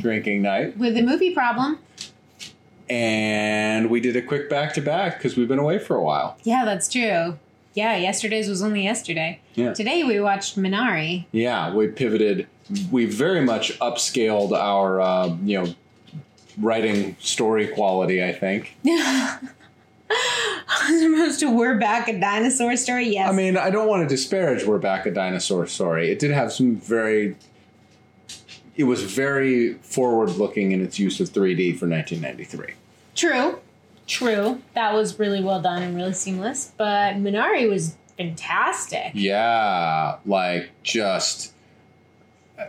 drinking night, with the movie problem. and we did a quick back to back because we've been away for a while. Yeah, that's true. Yeah, yesterday's was only yesterday. Yeah. Today we watched Minari. Yeah, we pivoted. We very much upscaled our, uh, you know, writing story quality. I think. As opposed to We're Back, a dinosaur story. Yes. I mean, I don't want to disparage We're Back a Dinosaur Story. It did have some very. It was very forward looking in its use of 3D for 1993. True. True. That was really well done and really seamless. But Minari was fantastic. Yeah, like just uh,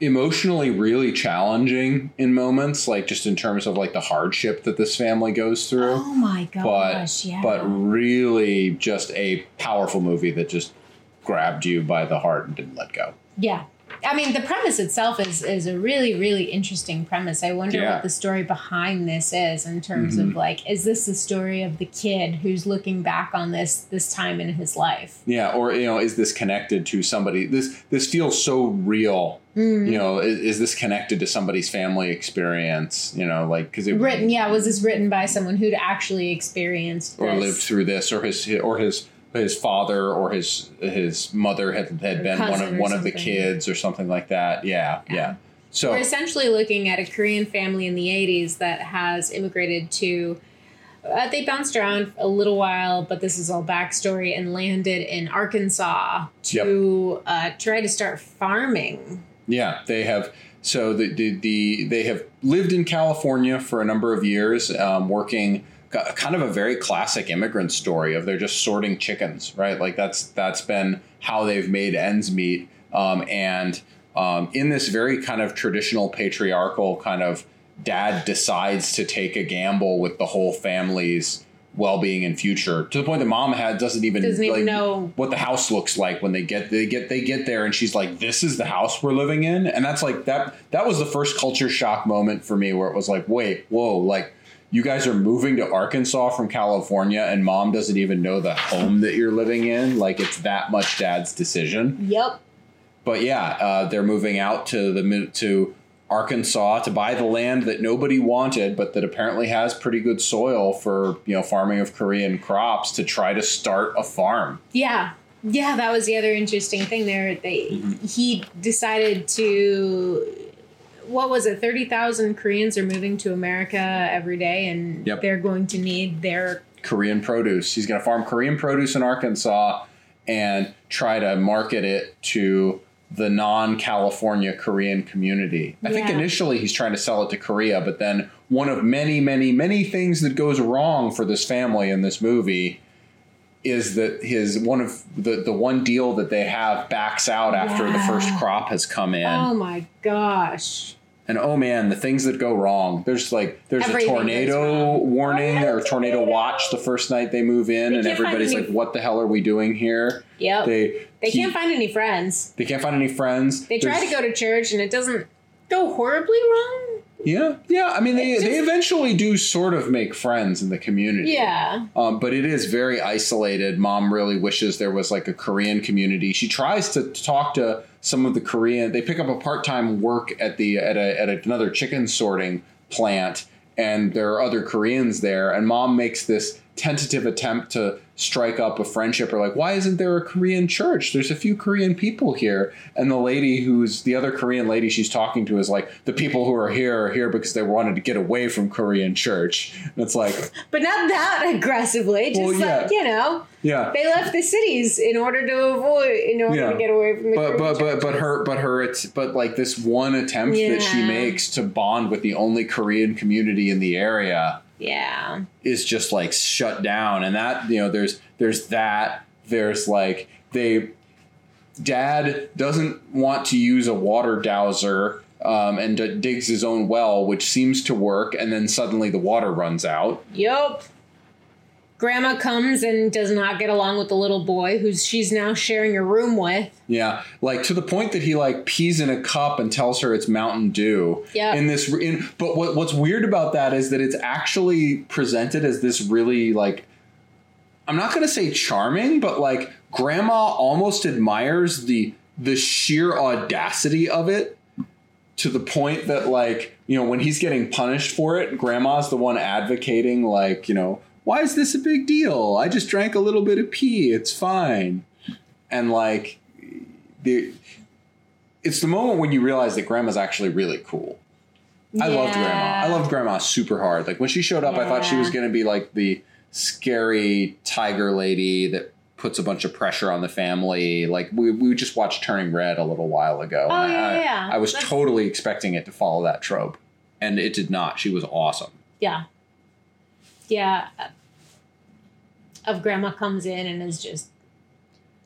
emotionally really challenging in moments, like just in terms of like the hardship that this family goes through. Oh my but gosh, yeah. but really just a powerful movie that just grabbed you by the heart and didn't let go. yeah. I mean, the premise itself is is a really really interesting premise. I wonder Yeah. what the story behind this is in terms of like, is this the story of the kid who's looking back on this this time in his life? Yeah, or you know, is this connected to somebody? This this feels so real. Mm. You know, is, is this connected to somebody's family experience? You know, like because it Written, yeah, was this written by someone who'd actually experienced or this? lived through this, or his or his his father or his his mother had had been one of one of the kids or something like that. Yeah, yeah. So We're essentially looking at a Korean family in the 80s that has immigrated to. Uh, they bounced around a little while, but this is all backstory and landed in Arkansas to uh, try to start farming. Yeah, they have. So the, the the they have lived in California for a number of years, um, working kind of a very classic immigrant story of they're just sorting chickens, right? Like that's that's been how they've made ends meet, um, and um, in this very kind of traditional patriarchal kind of dad decides to take a gamble with the whole family's well-being and future to the point that mom had doesn't even Doesn't even like, know. what the house looks like when they get they get they get there and she's like this is the house we're living in and that's like that that was the first culture shock moment for me where it was like wait whoa like you guys are moving to Arkansas from California and mom doesn't even know the home that you're living in like it's that much dad's decision Yep. but yeah uh, they're moving out to the to Arkansas to buy the land that nobody wanted but that apparently has pretty good soil for you know farming of Korean crops to try to start a farm Yeah. Yeah, that was the other interesting thing there. They Mm-hmm. he decided to what was it? Thirty thousand Koreans are moving to America every day, and Yep. they're going to need their Korean produce. He's going to farm Korean produce in Arkansas and try to market it to the non-California Korean community. I think initially he's trying to sell it to Korea, but then one of many, many, many things that goes wrong for this family in this movie is that his one of the the one deal that they have backs out after the first crop has come in. oh my gosh. And oh man, the things that go wrong. There's like there's Everything a tornado warning or tornado watch the first night they move in, They and everybody's any- like, "What the hell are we doing here?" Yep. They, They can't find any friends. they can't find any friends. They try to go to church and it doesn't go horribly wrong. Yeah, yeah. I mean, they It's they eventually do sort of make friends in the community. Yeah. Um, but it is very isolated. Mom really wishes there was like a Korean community. She tries to talk to some of the Korean. They pick up a part time work at the at a, at another chicken sorting plant, and there are other Koreans there. And mom makes this tentative attempt to strike up a friendship or like why isn't there a korean church there's a few korean people here and the lady who's the other korean lady she's talking to is like the people who are here are here because they wanted to get away from korean church and it's like But not that aggressively. Just Well, yeah. like, you know, yeah they left the cities in order to avoid, in order Yeah. to get away from the but but but but her but her it's but like this one attempt that she makes to bond with the only Korean community in the area Yeah. is just like shut down and that you know there's there's that there's like they dad doesn't want to use a water dowser um, and d- digs his own well which seems to work and then suddenly the water runs out Yup. Grandma comes and does not get along with the little boy who's she's now sharing a room with. Yeah, like to the point that he like pees in a cup and tells her it's Mountain Dew. Yeah. In this, in but what what's weird about that is that it's actually presented as this really like, I'm not gonna say charming, but like Grandma almost admires the the sheer audacity of it to the point that like you know when he's getting punished for it, grandma's the one advocating like you know why is this a big deal? I just drank a little bit of pee. It's fine. And like the it's the moment when you realize that grandma's actually really cool. I loved grandma. I loved grandma super hard. Like when she showed up, I thought she was going to be like the scary tiger lady that puts a bunch of pressure on the family. Like we, we just watched Turning Red a little while ago. Oh, and I, yeah, I- yeah. I was That's- totally expecting it to follow that trope, and it did not. She was awesome. Yeah. Yeah. Of grandma comes in and is just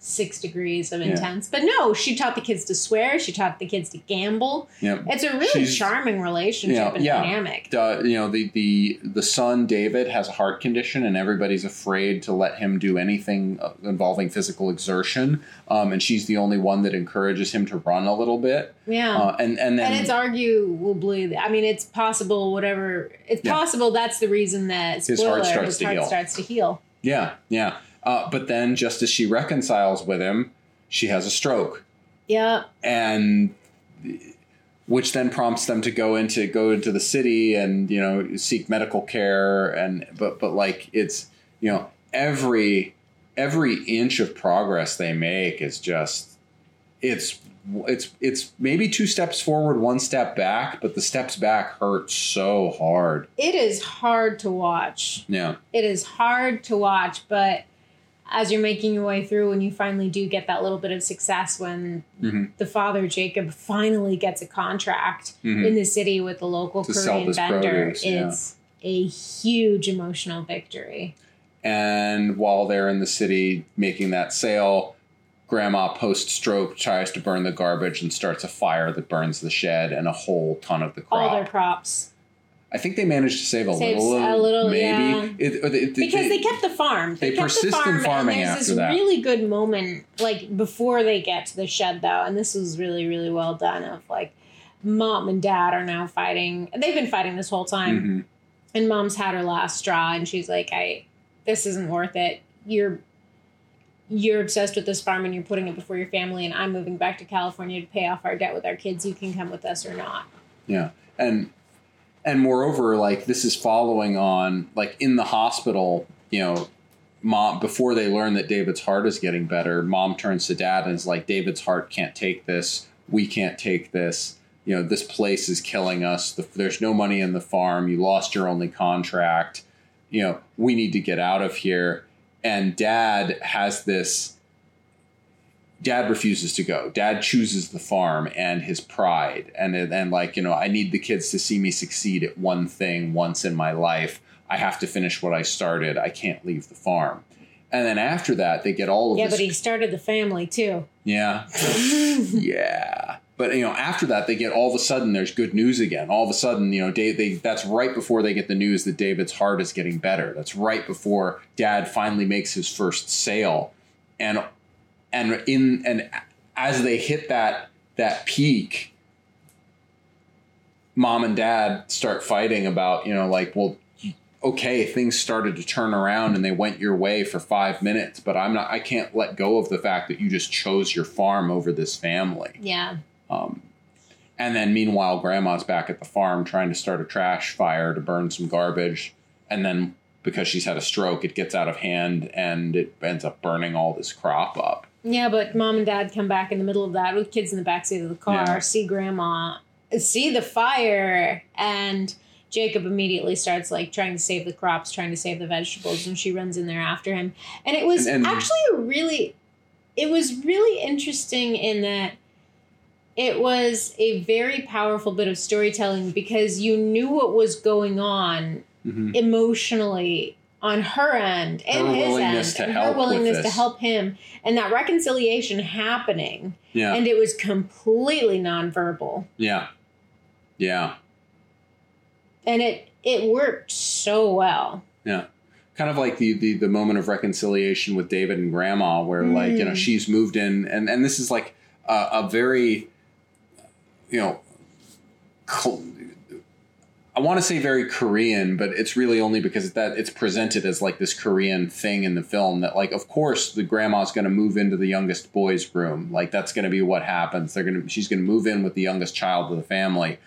six degrees of Yeah. intense. But no, she taught the kids to swear. She taught the kids to gamble. Yep. It's a really She's- charming relationship Yeah, and yeah. dynamic. uh, you know the the the son David has a heart condition and everybody's afraid to let him do anything uh, involving physical exertion um, and she's the only one that encourages him to run a little bit Yeah. uh, and and then and it's arguably, I mean, it's possible, whatever, it's Yeah. possible that's the reason that His spoiler, heart starts his to heart heal. starts to heal. Yeah yeah uh, but then just as she reconciles with him she has a stroke Yeah. and which then prompts them to go into go into the city and you know seek medical care and but but like it's you know every every inch of progress they make is just it's it's it's maybe two steps forward one step back but the steps back hurt so hard It is hard to watch. yeah it is hard to watch, but as you're making your way through when you finally do get that little bit of success when Mhm. the father Jacob finally gets a contract Mhm. in the city with the local To Korean vendor, produce, yeah. it's a huge emotional victory. and while they're in the city making that sale grandma post stroke tries to burn the garbage and starts a fire that burns the shed and a whole ton of the crop All their crops. i think they managed to save a Saves little a little, maybe yeah. It- it- it- Because they kept the farm. they kept persist in the farm, farming and there's after this that. really good moment, like before they get to the shed, though, and this was really, really well done. Of like, mom and dad are now fighting. They've been fighting this whole time, Mhm. and mom's had her last straw, and she's like, "I, this isn't worth it. You're." You're obsessed with this farm and you're putting it before your family, and I'm moving back to California to pay off our debt with our kids. You can come with us or not. Yeah. And and moreover, like this is following on like in the hospital, you know, mom before they learn that David's heart is getting better, mom turns to dad and is like, David's heart can't take this. We can't take this. You know, this place is killing us. The, there's no money in the farm. You lost your only contract. You know, we need to get out of here. And dad has this dad refuses to go. Dad chooses the farm and his pride, and and like you know, I need the kids to see me succeed at one thing once in my life. I have to finish what I started. I can't leave the farm. And then after that, they get all of Yeah, this. but he started the family too. yeah, yeah. But you know, after that, they get all of a sudden there's good news again. All of a sudden, you know, Dave. They that's right before they get the news that David's heart is getting better. That's right before Dad finally makes his first sale, and and in and as they hit that that peak, Mom and Dad start fighting about you know like well. Okay, things started to turn around and they went your way for five minutes, but I'm not. I can't let go of the fact that you just chose your farm over this family. Yeah. Um, and then meanwhile, grandma's back at the farm trying to start a trash fire to burn some garbage. And then because she's had a stroke, it gets out of hand and it ends up burning all this crop up. Yeah, but mom and dad come back in the middle of that with kids in the backseat of the car, Yeah. see grandma, see the fire, and Jacob immediately starts like trying to save the crops, trying to save the vegetables, and she runs in there after him. And it was And- and- actually a really, it was really interesting in that it was a very powerful bit of storytelling because you knew what was going on Mm-hmm. emotionally on her end and Her his end and her willingness to help him and that reconciliation happening Yeah. and it was completely nonverbal yeah. Yeah. and it it worked so well Yeah. Kind of like the, the the moment of reconciliation with David and Grandma, where like you know Mm. she's moved in, and and this is like a, a very, you know, I want to say very Korean, but it's really only because that it's presented as like this Korean thing in the film that like of course the grandma's going to move into the youngest boy's room. Like that's going to be what happens. They're going to she's going to move in with the youngest child of the family.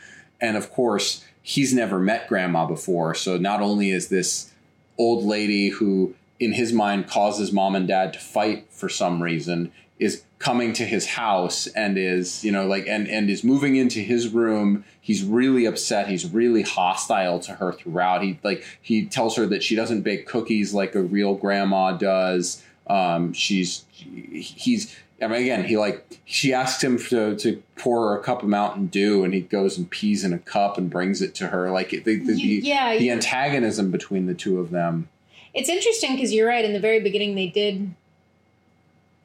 And of course, he's never met grandma before, so not only is this old lady who in his mind causes mom and dad to fight for some reason is coming to his house and is you know like and and is moving into his room he's really upset he's really hostile to her throughout he like he tells her that she doesn't bake cookies like a real grandma does um she's he's I mean, again, he like she asks him to, to pour her a cup of Mountain Dew, and he goes and pees in a cup and brings it to her. Like the the, You- the, yeah, the you- antagonism between the two of them. It's interesting because you're right. In the very beginning, they did.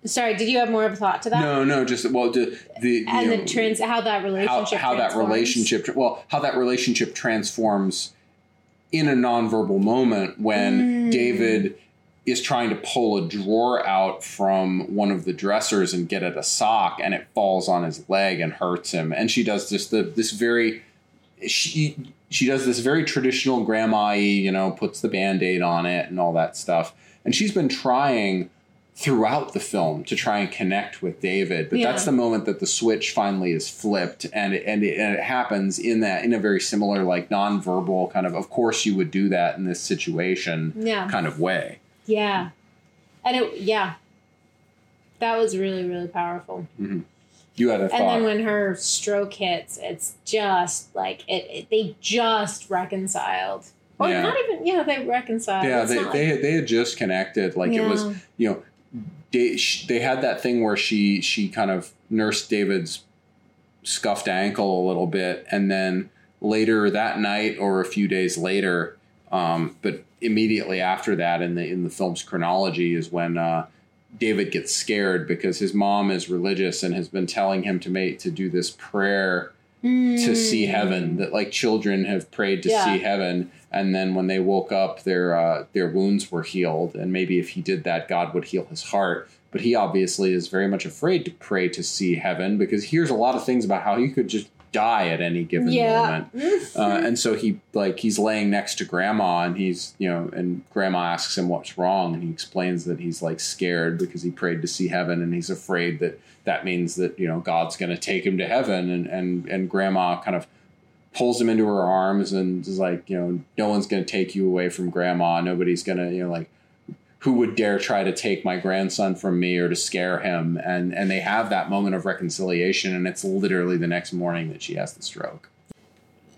Sorry, did you have more of a thought to that? No, no, just well, the the And the know, trans, how that relationship, how that relationship well how that relationship transforms in a nonverbal moment when Mm. David is trying to pull a drawer out from one of the dressers and get at a sock and it falls on his leg and hurts him and she does this the this very she she does this very traditional grandma you know puts the band-aid on it and all that stuff and she's been trying throughout the film to try and connect with David but Yeah. that's the moment that the switch finally is flipped and it, and it, and it happens in that in a very similar like nonverbal kind of of course you would do that in this situation Yeah. kind of way Yeah, and it yeah, that was really really powerful. Mm-hmm. you had a And then when her stroke hits, it's just like it. it they just reconciled, or Yeah. not even. Yeah, they reconciled. yeah It's they, they, like- had, they had just connected like it was you know they, had that thing where she she kind of nursed david's scuffed ankle a little bit and then later that night or a few days later um, but immediately after that in the in the film's chronology is when uh, david gets scared because his mom is religious and has been telling him to make to do this prayer to see Mm. heaven that like children have prayed to Yeah. see heaven and then when they woke up their uh, their wounds were healed. And maybe if he did that god would heal his heart. But he obviously is very much afraid to pray to see heaven because here's a lot of things about how he could just die at any given Yeah. moment. Uh, and so he like he's laying next to grandma and he's you know and grandma asks him what's wrong and he explains that he's like scared because he prayed to see heaven and he's afraid that that means that you know god's going to take him to heaven. And and and grandma kind of pulls him into her arms and is like you know no one's going to take you away from grandma. Nobody's going to you know like who would dare try to take my grandson from me or to scare him? And and they have that moment of reconciliation and it's literally the next morning that she has the stroke.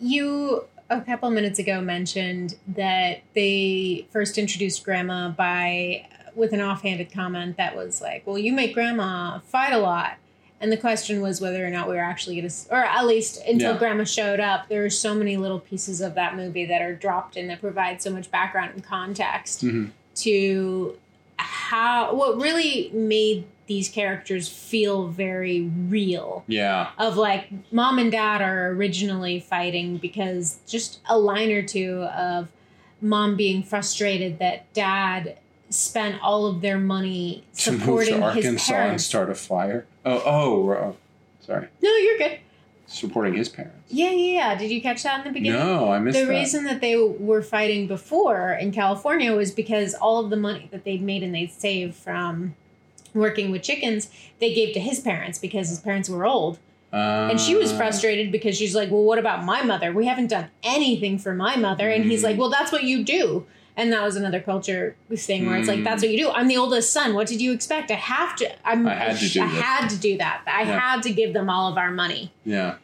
You a couple minutes ago mentioned that they first introduced grandma by with an offhanded comment that was like, "Well, you make grandma fight a lot." And the question was whether or not we were actually going to, or at least until Yeah. grandma showed up, there were so many little pieces of that movie that are dropped in that provide so much background and context Mhm. to how what really made these characters feel very real yeah of like mom and dad are originally fighting because just a line or two of mom being frustrated that dad spent all of their money supporting to move to his Arkansas and start a fire. Oh, oh, oh, sorry. No, you're good. Supporting his parents. Yeah, yeah, yeah. Did you catch that in the beginning? No, I missed it. the that. reason that they were fighting before in California was because all of the money that they'd made and they'd saved from working with chickens, they gave to his parents because his parents were old. And she was Uh, frustrated because she's like, Well, what about my mother? We haven't done anything for my mother. And he's Mm. like, Well, that's what you do. And that was another culture thing where it's like, Mm. That's what you do. I'm the oldest son. What did you expect? I have to. I'm, I had to do I had to do that. I Yeah. had to give them all of our money. Yeah.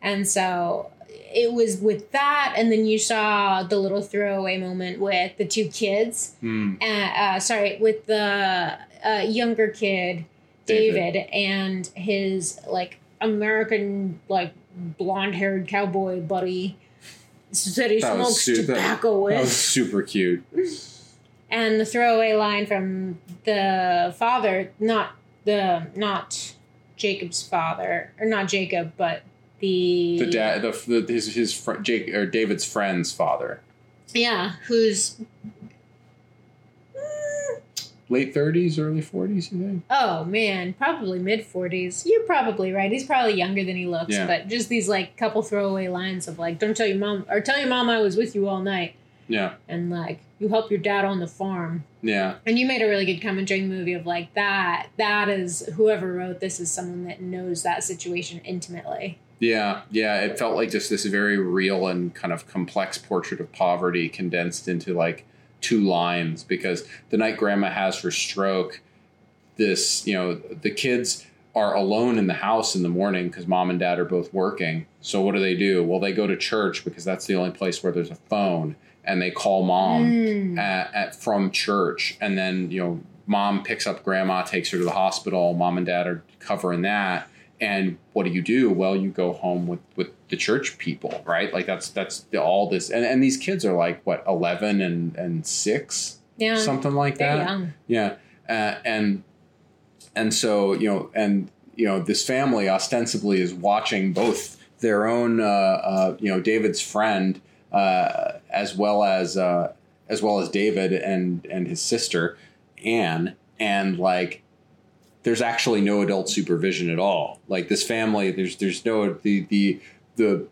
And so it was with that. And then you saw the little throwaway moment with the two kids. Hmm. Uh, uh, sorry, with the uh, younger kid, David. David, and his like American, like blonde haired cowboy buddy said he That smokes su- that- tobacco That was super cute. And the throwaway line from the father, not the, not Jacob's father, or not Jacob, but the. The dad, the, the his his fr- Jake or David's friend's father. Yeah, who's late 30s, early 40s, you think? Oh man, probably mid forties. You're probably right. He's probably younger than he looks. Yeah. But just these like couple throwaway lines of like, "Don't tell your mom," or "Tell your mom I was with you all night," Yeah. and like, "You help your dad on the farm." Yeah. And you made a really good comment during the movie of like that. That is whoever wrote this is someone that knows that situation intimately. Yeah, yeah, it felt like just this very real and kind of complex portrait of poverty condensed into like two lines because the night grandma has her stroke, this, you know, the kids are alone in the house in the morning because mom and dad are both working. So what do they do? Well, they go to church because that's the only place where there's a phone and they call mom Mm. at, at from church and then, you know, mom picks up grandma, takes her to the hospital, mom and dad are covering that and what do you do? Well you go home with with the church people right? Like that's that's the, all this and, and these kids are like what 11 and and 6 Yeah, something like that? young. yeah. Uh, and and so you know and you know this family ostensibly is watching both their own uh, uh, you know david's friend uh, as well as uh, as well as david and and his sister anne. And like there's actually no adult supervision at all. Like this family, there's there's no the the the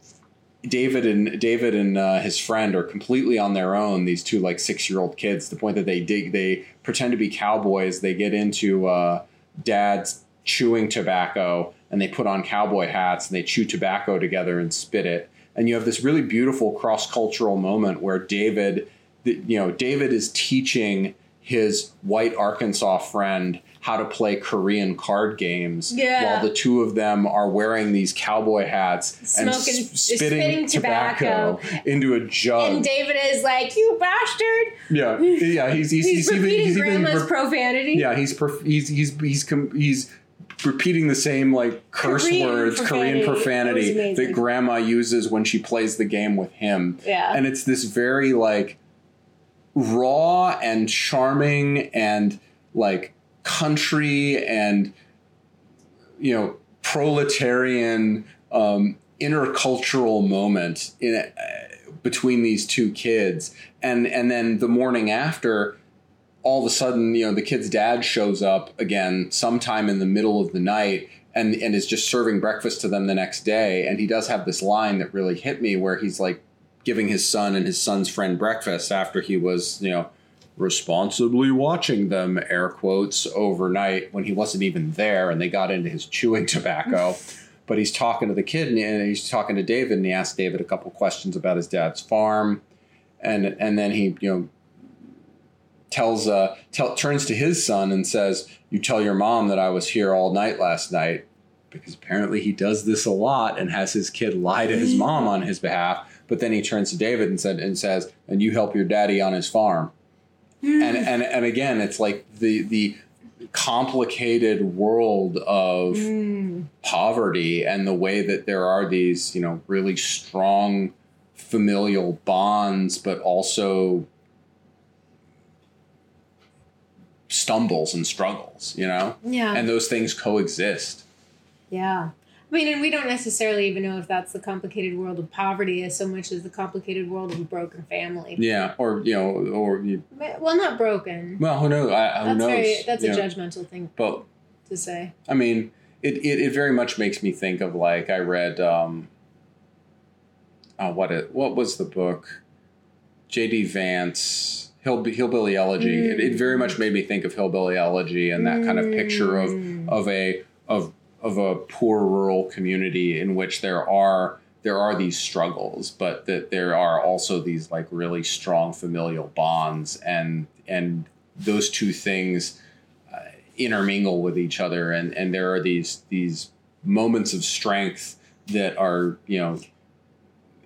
David and David and uh, his friend are completely on their own. These two like six year old kids. The point that they dig, they pretend to be cowboys. They get into uh, dad's chewing tobacco and they put on cowboy hats and they chew tobacco together and spit it. And you have this really beautiful cross cultural moment where David, you know, David is teaching his white Arkansas friend how to play Korean card games Yeah. while the two of them are wearing these cowboy hats and Smoking- s- spitting, spitting tobacco, tobacco. into a jug. And David is like, "You bastard!" yeah, yeah, he's he's, He's, even- repeating he's grandma's re- profanity. yeah, he's perf- he's he's he's com- he's repeating the same like curse Korean words, Korean profanity. profanity That that grandma uses when she plays the game with him. Yeah. And it's this very like raw and charming and like country and you know proletarian um, intercultural moment in uh, between these two kids. And and then the morning after all of a sudden you know the kid's dad shows up again sometime in the middle of the night and and is just serving breakfast to them the next day. And he does have this line that really hit me where he's like giving his son and his son's friend breakfast after he was you know responsibly watching them air quotes overnight when he wasn't even there and they got into his chewing tobacco. But he's talking to the kid and- he's talking to david and he asks david a couple questions about his dad's farm. And and then he you know tells uh tell, turns to his son and says you tell your mom that i was here all night last night because apparently he does this a lot and has his kid lie to his mom on his behalf but then he turns to david and said and says and you help your daddy on his farm and and and again it's like the the complicated world of Mm. poverty and the way that there are these you know really strong familial bonds but also stumbles and struggles you know Yeah. and those things coexist Yeah. I mean, and we don't necessarily even know if that's the complicated world of poverty as so much as the complicated world of a broken family. yeah or you know or you, Well, not broken. well who knows I, who That's knows very that's a know? judgmental thing but to say. I mean, it, it, it very much makes me think of like I read um uh, what it what was the book J.D. Vance Hill, Hillbilly Elegy. It, it very much made me think of Hillbilly Elegy and that kind of picture of Mm. of a of of a poor rural community in which there are there are these struggles, but that there are also these like really strong familial bonds and and those two things uh, intermingle with each other. And and there are these these moments of strength that are you know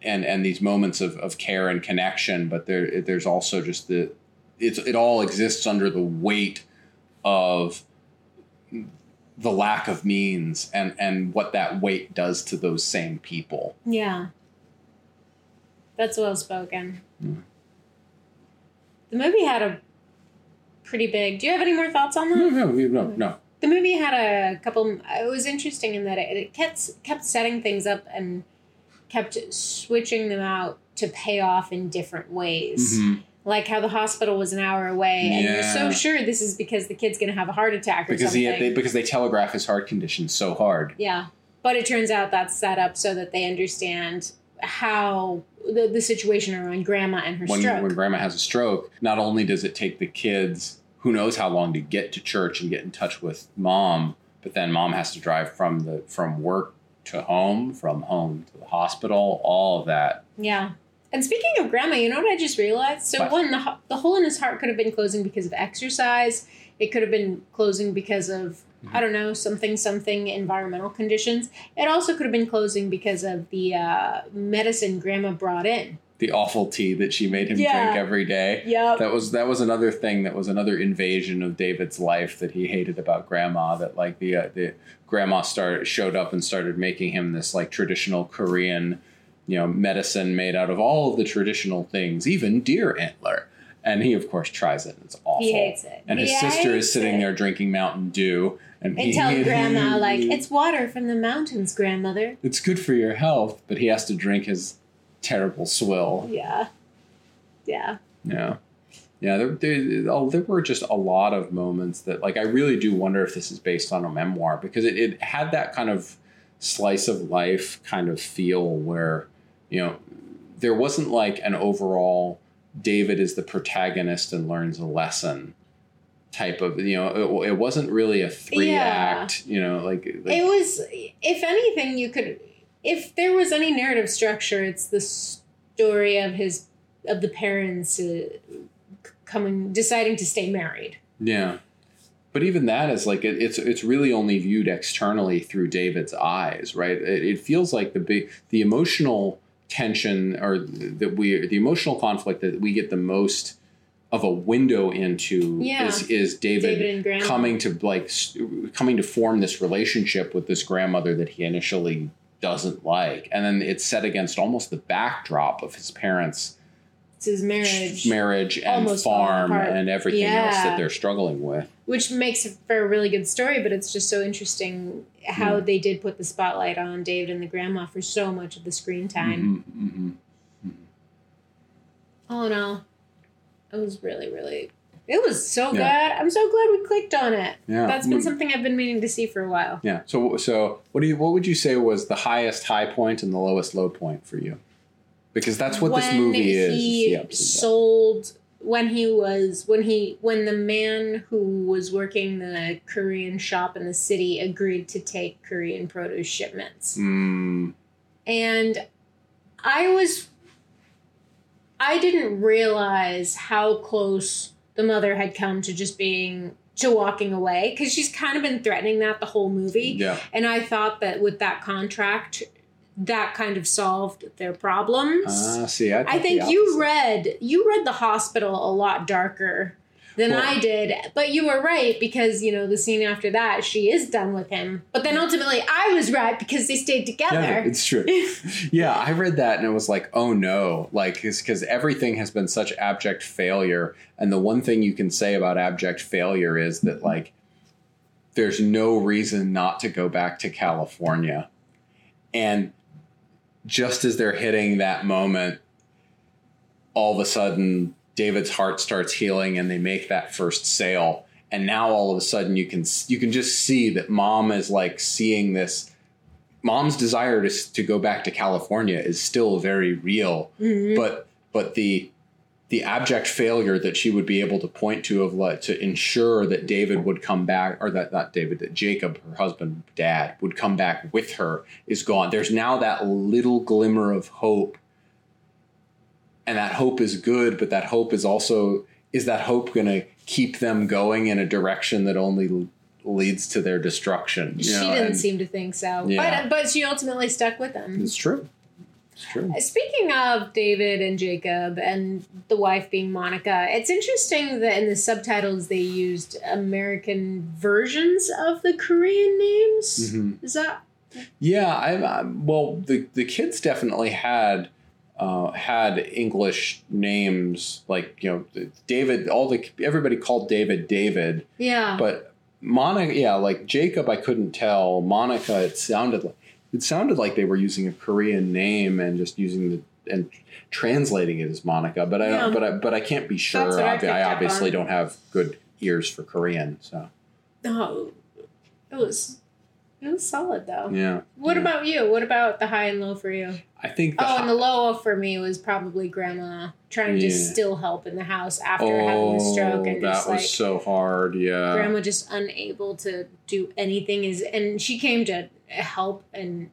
and and these moments of, of care and connection but there there's also just the it's it all exists under the weight of the lack of means and and what that weight does to those same people Yeah. That's well spoken. Mm. The movie had a pretty big. Do you have any more thoughts on that? no no no no The movie had a couple. It was interesting in that it, it kept kept setting things up and kept switching them out to pay off in different ways. Mhm. Like how the hospital was an hour away, and you're so sure this is because the kid's going to have a heart attack or because something. he they, because they telegraph his heart condition so hard. yeah, but it turns out that's set up so that they understand how the, the situation around grandma and her When stroke. when grandma has a stroke, not only does it take the kids who knows how long to get to church and get in touch with mom, but then mom has to drive from the from work to home, from home to the hospital, all of that. Yeah. And speaking of grandma, you know what I just realized? So What? one, the, the hole in his heart could have been closing because of exercise. It could have been closing because of Mm-hmm. I don't know something something environmental conditions. It also could have been closing because of the uh, medicine grandma brought in. The awful tea that she made him Yeah. drink every day. Yep. That was that was another thing that was another invasion of David's life that he hated about grandma. That like the uh, the grandma started showed up and started making him this like traditional Korean, you know, medicine made out of all of the traditional things, even deer antler. And he of course tries it. and It's awful. He hates it. And his He sister is sitting it. there drinking Mountain Dew. And, And he- tell grandma like it's water from the mountains, grandmother. it's good for your health, but he has to drink his terrible swill. Yeah. Yeah. Yeah. Yeah, there, there, oh, there were just a lot of moments that, like, I really do wonder if this is based on a memoir because it, it had that kind of slice of life kind of feel where, you know, there wasn't like an overall David is the protagonist and learns a lesson type of, you know, it, it wasn't really a three Yeah. act, you know, like, like it was if anything you could if there was any narrative structure it's the story of his of the parents uh, coming deciding to stay married Yeah. But even that is like it, it's it's really only viewed externally through David's eyes, right? It, it feels like the big the emotional tension or that we the emotional conflict that we get the most of a window into Yeah. is is David, David coming to like coming to form this relationship with this grandmother that he initially doesn't like, and then it's set against almost the backdrop of his parents' it's his marriage marriage and Almost farm and everything else that they're struggling with. which makes for a really good story but it's just so interesting how Yeah. they did put the spotlight on david and the grandma for so much of the screen time Mhm, mhm. oh no it was really really it was so Yeah. good i'm so glad we clicked on it Yeah, that's been Mm. something i've been meaning to see for a while Yeah. So, so what do you? What would you say was the highest high point and the lowest low point for you? Because that's what this movie is. He sold when he was when he when the man who was working the Korean shop in the city agreed to take Korean produce shipments. Mm, And I was I didn't realize how close the mother had come to just being to walking away because she's kind of been threatening that the whole movie. yeah. And I thought that with that contract that kind of solved their problems. Ah, see, I, I think you read you read the hospital a lot darker than Well- I did, but you were right because you know the scene after that she is done with him. But then ultimately I was right because they stayed Yeah, together. it's true. yeah, I read that and it was like, oh no, like because everything has been such abject failure, and the one thing you can say about abject failure is that like there's no reason not to go back to California, and just as they're hitting that moment, all of a sudden David's heart starts healing, and they make that first sale. And now all of a sudden you can you can just see that mom is like seeing this mom's desire to, to go back to California is still very real, Mhm. but but the the abject failure that she would be able to point to of like to ensure that David would come back or that not David that Jacob her husband dad would come back with her is gone. There's now that little glimmer of hope. And that hope is good, but that hope is also is that hope going to keep them going in a direction that only leads to their destruction? She know, didn't and- seem to think so, Yeah. but but she ultimately stuck with them It's true. It's true. Speaking of David and Jacob and the wife being Monica, it's interesting that in the subtitles they used American versions of the Korean names. Mhm. Is that Yeah, I, I well, the the kids definitely had uh, had English names like you know David. All the everybody called David David, yeah? but Monica, yeah, like Jacob, I couldn't tell. Monica, it sounded like It sounded like they were using a Korean name and just using the and translating it as Monica, but I don't, but I but I can't be sure. I I obviously on. don't have good ears for Korean, so Oh, it was it was solid though. yeah. What Yeah. about you? What about the high and low for you? I think the Oh, hi- and the low for me was probably grandma trying to still help in the house after having the stroke and Oh, that just was like so hard. Yeah. grandma just unable to do anything is and she came to help and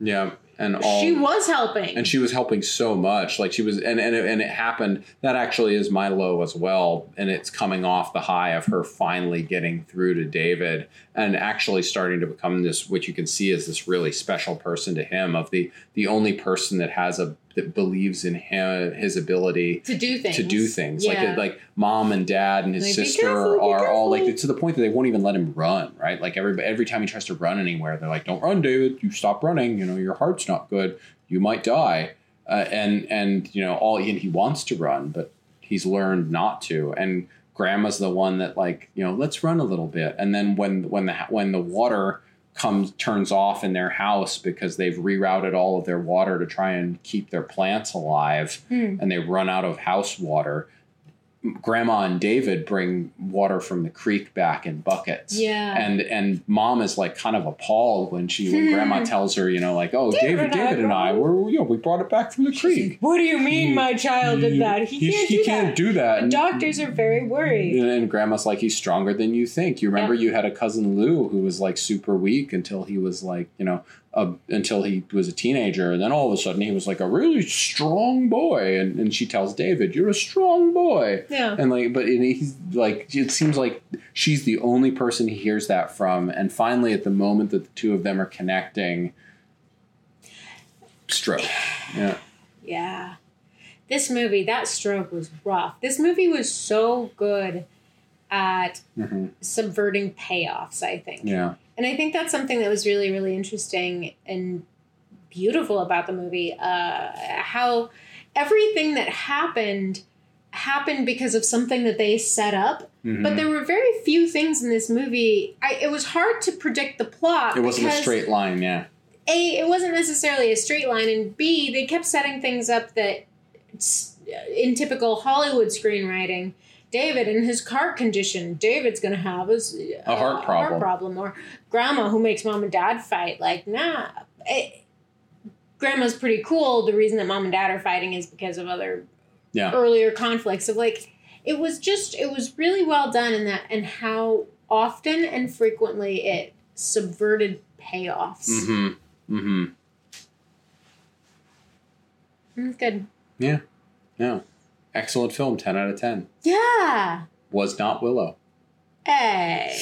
yeah, and all she was helping. and she was helping so much like she was and and it, and it happened that actually is my low as well and it's coming off the high of her finally getting through to david and actually starting to become this what you can see is this really special person to him of the the only person that has a that believes in him his ability to do things. to do things. Yeah. like like mom and dad and his Like, sister careful, are all like to the point that they won't even let him run right? Like every every time he tries to run anywhere they're like don't run david. You stop running. You know your heart's not good. You might die. Uh, and and you know all and he wants to run but he's learned not to. And grandma's the one that like you know let's run a little bit. And then when when the when the water comes turns off in their house because they've rerouted all of their water to try and keep their plants alive Hmm. and they run out of house water grandma and david bring water from the creek back in buckets Yeah. and and mom is like kind of appalled when she when grandma tells her you know like oh David david and I david and i were you know we brought it back from the creek what do you mean my child did that? He, can't do can't that. do that The And- doctors are very worried. and, and grandma's like he's stronger than you think you remember Yeah. you had a cousin lou who was like super weak until he was like you know until he was a teenager and then all of a sudden he was like a really strong boy and, and she tells david you're a strong boy Yeah. and like but he's like it seems like she's the only person he hears that from and finally at the moment that the two of them are connecting stroke yeah Yeah. This movie, that stroke was rough. This movie was so good at hmm subverting payoffs, I think. yeah And I think that's something that was really, really interesting and beautiful about the movie. Uh, how everything that happened happened because of something that they set up. Mhm. But there were very few things in this movie. I, it was hard to predict the plot. it wasn't a straight line yeah a it wasn't necessarily a straight line and b they kept setting things up that in typical hollywood screenwriting david and his heart condition david's gonna have a, A heart problem. problem or grandma who makes mom and dad fight like nah it, grandma's pretty cool. The reason that mom and dad are fighting is because of other Yeah. earlier conflicts of like it was just it was really well done in that and how often and frequently it subverted payoffs. Mm-hmm. Mm-hmm. Mm, Good. yeah. Yeah. Excellent film. 10 out of 10 Yeah. was not willow. Hey.